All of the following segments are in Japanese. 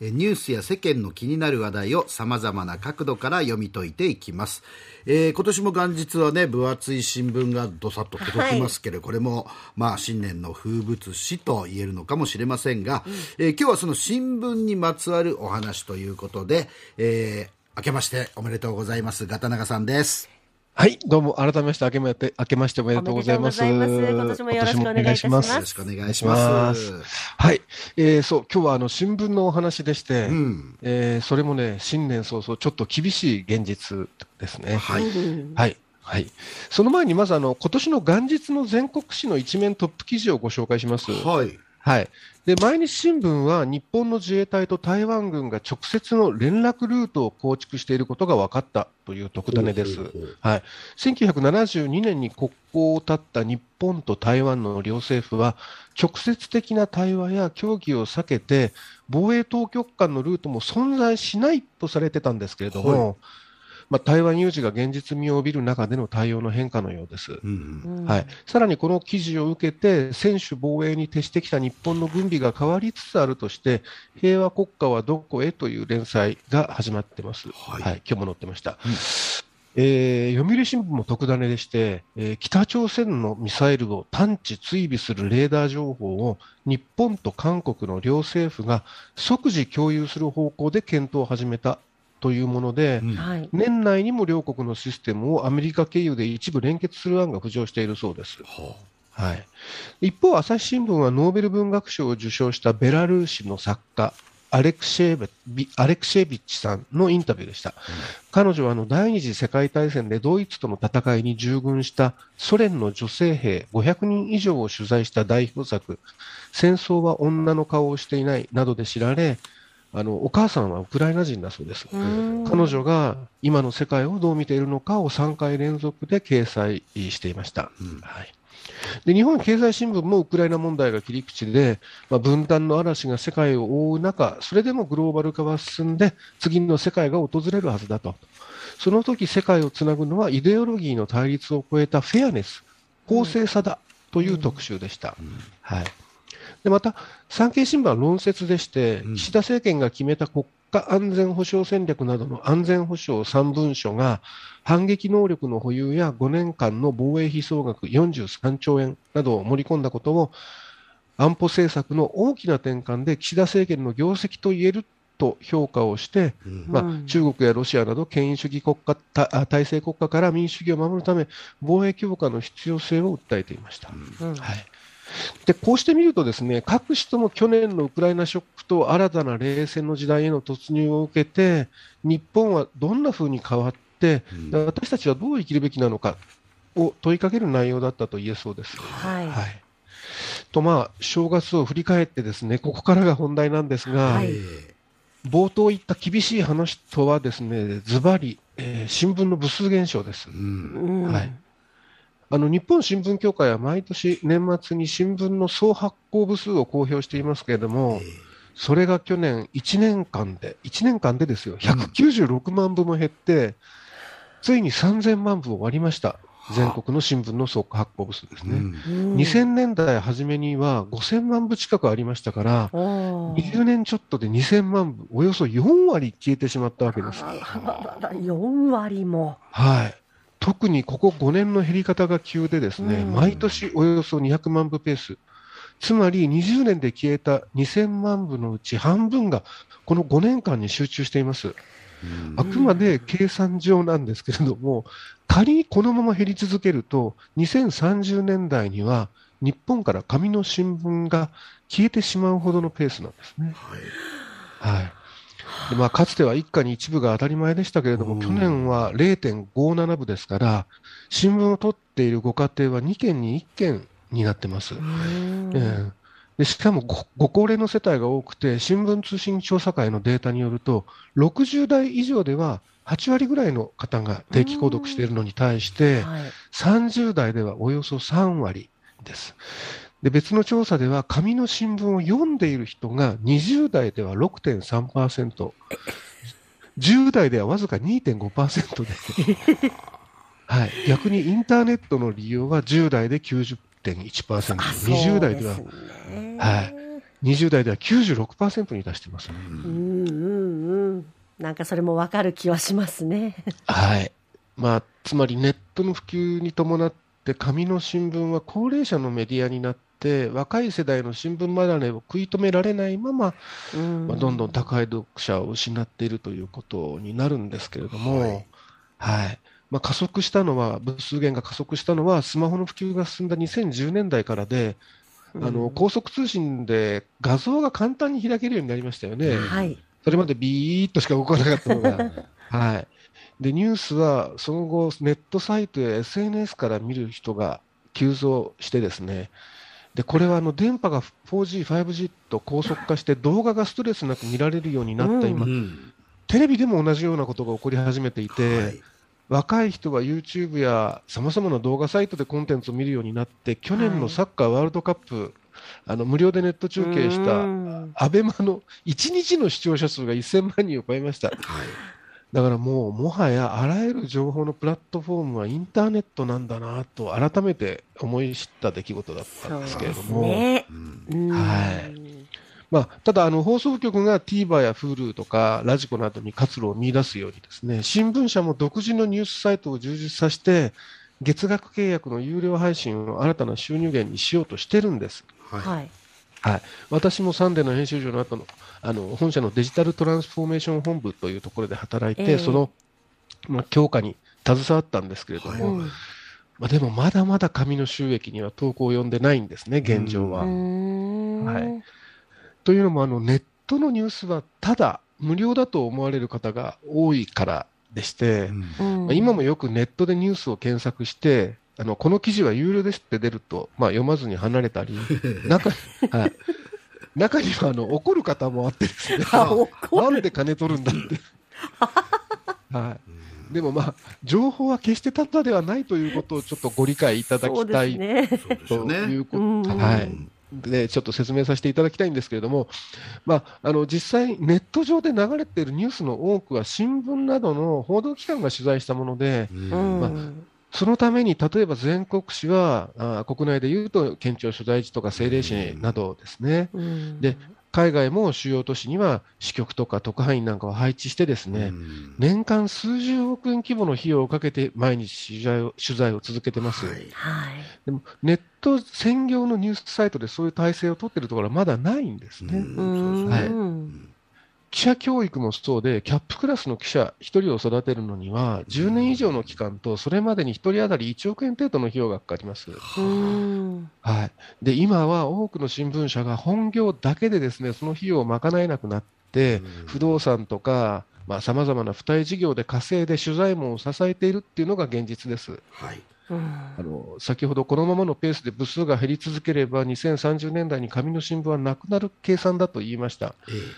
ニュースや世間の気になる話題をさまざまな角度から読み解いていきます、えー、今年も元日はね分厚い新聞がどさっと届きますけれど、はい、これもまあ新年の風物詩と言えるのかもしれませんが、うん、えー、今日はその新聞にまつわるお話ということで、えー、明けましておめでとうございます。ガタナガさんですはい、どうも改めまして明けまして明けましておめでとうございます。今年もよろしくお願いいたします。よろしくお願いします。はい、えー、そう今日はあの新聞のお話でして、うん、えー、それもね新年早々ちょっと厳しい現実ですね。はい、はい。はい、その前にまずあの今年の元日の全国紙の一面トップ記事をご紹介します。はい。はい。で、毎日新聞は日本の自衛隊と台湾軍が直接の連絡ルートを構築していることが分かったという特ダネです。はい。1972年に国交を絶った日本と台湾の両政府は、直接的な対話や協議を避けて、防衛当局間のルートも存在しないとされてたんですけれども、はいまあ、台湾有事が現実味を帯びる中での対応の変化のようです。うんはい、さらにこの記事を受けて、専守防衛に徹してきた日本の軍備が変わりつつあるとして、平和国家はどこへという連載が始まってます。はい、はい、今日も載ってました。うんえー、読売新聞も特ダネでして、えー、北朝鮮のミサイルを探知、追尾するレーダー情報を日本と韓国の両政府が即時共有する方向で検討を始めたというもので、うん、年内にも両国のシステムをアメリカ経由で一部連結する案が浮上しているそうです。はあ、はい、一方、朝日新聞はノーベル文学賞を受賞したベラルーシの作家、アレクシェービアレクシェービッチさんのインタビューでした。うん、彼女はあの第二次世界大戦でドイツとの戦いに従軍したソ連の女性兵500人以上を取材した代表作、戦争は女の顔をしていないなどで知られ、あのお母さんはウクライナ人だそうです。彼女が今の世界をどう見ているのかを3回連続で掲載していました。うん、はいで日本経済新聞もウクライナ問題が切り口で、まあ、分断の嵐が世界を覆う中、それでもグローバル化は進んで、次の世界が訪れるはずだと。その時世界をつなぐのはイデオロギーの対立を超えたフェアネス、公正さだという特集でした。うんうん、はいでまた、産経新聞は論説でして、岸田政権が決めた国家安全保障戦略などの安全保障3文書が、反撃能力の保有や5年間の防衛費総額43兆円などを盛り込んだことを、安保政策の大きな転換で岸田政権の業績と言えると評価をして、うん、まあ、中国やロシアなど権威主義国家体制国家から民主主義を守るため防衛強化の必要性を訴えていました。うん、はいでこうしてみると、ですね各市とも去年のウクライナショックと新たな冷戦の時代への突入を受けて、日本はどんなふうに変わって、うん、私たちはどう生きるべきなのかを問いかける内容だったと言えそうです。はい、はい、と、まあ、正月を振り返って、ですねここからが本題なんですが、はい、冒頭言った厳しい話とは、ですねズバリ、えー、新聞の部数減少です。うん、はいあの日本新聞協会は毎年年末に新聞の総発行部数を公表していますけれども、それが去年1年間で、1年間でですよ、196万部も減って、ついに3000万部を割りました。全国の新聞の総発行部数ですね。うん、2000年代初めには5000万部近くありましたから、20年ちょっとで2000万部、およそ4割消えてしまったわけです。4割も。はい。特にここ5年の減り方が急でですね、うん、毎年およそ200万部ペース、つまり20年で消えた2000万部のうち半分がこの5年間に集中しています。あくまで計算上なんですけれども、仮にこのまま減り続けると、2030年代には日本から紙の新聞が消えてしまうほどのペースなんですね。はい、はいでまあ、かつては一家に一部が当たり前でしたけれども、去年は0.57部ですから、新聞を取っているご家庭は2件に1件になってます。えー、でしかもごご高齢の世帯が多くて、新聞通信調査会のデータによると、60代以上では8割ぐらいの方が定期購読しているのに対して、はい、30代ではおよそ3割です。で別の調査では紙の新聞を読んでいる人が20代では6.3%、10代ではわずか2.5%で、はい、逆にインターネットの利用は10代で90.1%、20代では、はい、20代では96%に達してます、ね、うんうんうん。なんかそれもわかる気はしますね。はい。まあ、つまりネットの普及に伴って、紙の新聞は高齢者のメディアになって、若い世代の新聞離れを食い止められないまま、うんまあ、どんどん高い読者を失っているということになるんですけれども、はいはい。まあ、加速したのは、部数減が加速したのは、スマホの普及が進んだ2010年代からで、あの高速通信で画像が簡単に開けるようになりましたよね。はい。それまでビーッとしか動かなかったのが。はい。で、ニュースはその後、ネットサイトや SNS から見る人が急増してですね、で、これはあの電波が 4G、5G と高速化して動画がストレスなく見られるようになった今、うんテレビでも同じようなことが起こり始めていて、はい。若い人は YouTube やさまざまな動画サイトでコンテンツを見るようになって、去年のサッカーワールドカップ、あの無料でネット中継したうん。アベマの1日の視聴者数が1000万人を超えました。はいだからもう、もはやあらゆる情報のプラットフォームはインターネットなんだなと改めて思い知った出来事だったんですけれども、ね。うんうん。はい。まあ、ただあの、放送局が TVer や Hulu とかラジコなどに活路を見出すようにですね、新聞社も独自のニュースサイトを充実させて、月額契約の有料配信を新たな収入源にしようとしてるんです。はいはい。はい、私もサンデーの編集長の後のあの本社のデジタルトランスフォーメーション本部というところで働いて、ええ。その、まあ、強化に携わったんですけれども、うん。まあ、でもまだまだ紙の収益には投稿を読んでないんですね、現状は。はい。というのもあの、ネットのニュースはただ無料だと思われる方が多いからでして、うんうん。まあ今もよくネットでニュースを検索して、あのこの記事は有料ですって出ると、まあ、読まずに離れたり、中,、はい、中にはあの怒る方もあってですね、なんで金取るんだって。はい、でもまあ、情報は決してただではないということをちょっとご理解いただきたいね。ということ、うん。はい、でちょっと説明させていただきたいんですけれども、まあ、あの実際、ネット上で流れているニュースの多くは、新聞などの報道機関が取材したもので、まそのために例えば全国紙は、あ国内でいうと県庁所在地とか政令市などですね、うん。で海外も主要都市には支局とか特派員なんかを配置してですね、うん。年間数十億円規模の費用をかけて毎日取材を取材を続けてます。はい。はい。でもネット専業のニュースサイトでそういう体制を取ってるところはまだないんですね。うん。そうですね。うん記者教育もそうで、キャップクラスの記者1人を育てるのには、10年以上の期間と、それまでに1人当たり1億円程度の費用がかかります。うん。はい、で今は多くの新聞社が本業だけでですねその費用を賄えなくなって、うん。不動産とかさまざ、まな付帯事業で稼いで取材網を支えているっていうのが現実です。はい。うん。あの先ほどこのままのペースで部数が減り続ければ2030年代に紙の新聞はなくなる計算だと言いました、え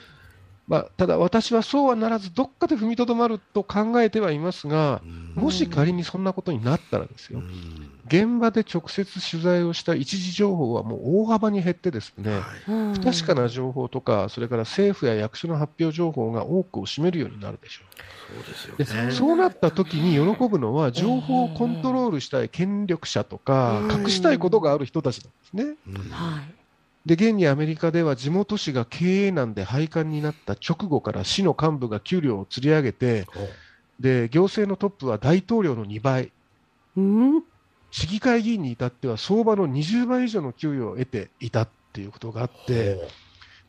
まあ、ただ私はそうはならずどっかで踏みとどまると考えてはいますがえもし仮にそんなことになったらですよ、うん。現場で直接取材をした一時情報はもう大幅に減ってですね、不確かな情報とか、それから政府や役所の発表情報が多くを占めるようになるでしょそうう。ですよね。でそうなった時に喜ぶのは、情報をコントロールしたい権力者とかう、ん。隠したいことがある人たちなんですね。うん。はい。で、現にアメリカでは地元紙が経営難で廃刊になった直後から市の幹部が給料を釣り上げて、で、行政のトップは大統領の2倍、うん。市議会議員に至っては相場の20倍以上の給与を得ていたっていうことがあって、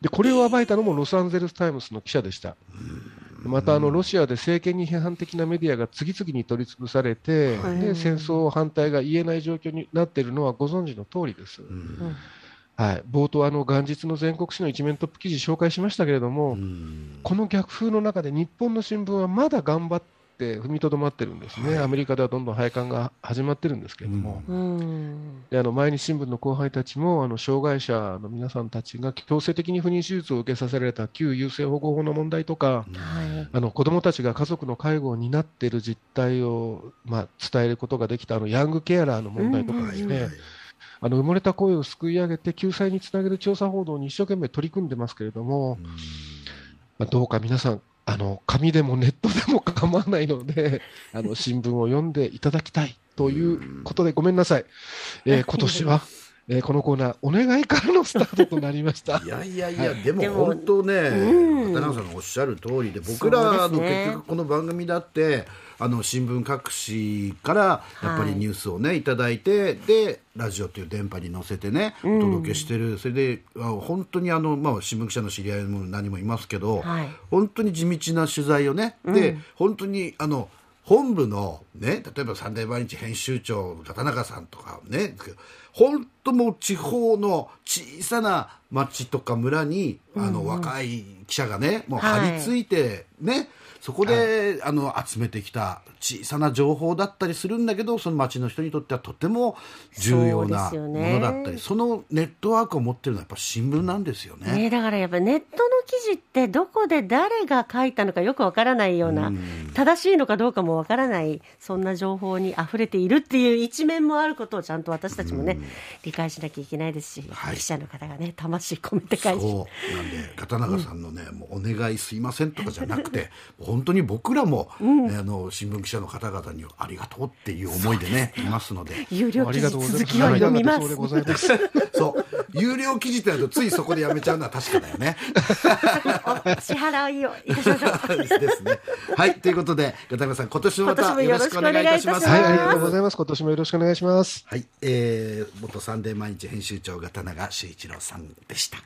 でこれを暴いたのもロサンゼルス・タイムズの記者でした。またあのロシアで政権に批判的なメディアが次々に取り潰されて、はい。で戦争反対が言えない状況になっているのはご存知の通りです。うんはい、冒頭あの元日の全国紙の一面トップ記事紹介しましたけれども、うん。この逆風の中で日本の新聞はまだ頑張って踏みとどまってるんですね、はい。アメリカではどんどん廃刊が始まってるんですけれども。うん。であの毎日新聞の後輩たちもあの障害者の皆さんたちが強制的に不妊手術を受けさせられた旧優生保護法の問題とか、はい。あの子どもたちが家族の介護を担っている実態を、まあ、伝えることができたあのヤングケアラーの問題とかですね、うん。はいあの埋もれた声をすくい上げて救済につなげる調査報道に一生懸命取り組んでますけれども、まあ、どうか皆さんあの紙でもネットでも構わないので あの新聞を読んでいただきたいということでごめんなさい、えー 今年はえー、このコーナー、お願いからのスタートとなりました。いやいやいや、はい、でも本当ね、渡辺さんがおっしゃる通りで、僕らの結局この番組だって、あの新聞各紙からやっぱりニュースをね、はい、いただいてでラジオという電波に乗せてねお届けしてる、うん、それで本当にあの、まあ、新聞記者の知り合いも何もいますけど、はい、本当に地道な取材をね、うん、で本当にあの本部のね例えば「サンデー毎日」編集長の高中さんとかね本当もう地方の小さな町とか村に、あの若い記者がねもう張り付いてね、はいそこで、あの集めてきた小さな情報だったりするんだけどその町の人にとってはとても重要なものだったりそ,、のネットワークを持ってるのはやっぱ新聞なんですよね。ねだからやっぱネットの記事ってどこで誰が書いたのかよくわからないような、う正しいのかどうかもわからないそんな情報に溢れているっていう一面もあることをちゃんと私たちもね、理解しなきゃいけないですし、はい、記者の方がね魂込めて書いてそうなんで片永さんのね、もうお願いすいませんとかじゃなくて本当に僕らも、うん、あの新聞記者の方々にありがとうっていう思いでねいますので有料記事続きは読みます。そう。有料記事ってなるとついそこでやめちゃうのは確かだよね。支払いをいたしましょう。ですね。はいということで片山さん今年もまたよろしくお願いいたします。はいありがとうございます。今年もよろしくお願いします。はい、えー、元サンデー毎日編集長片永修一郎さんでした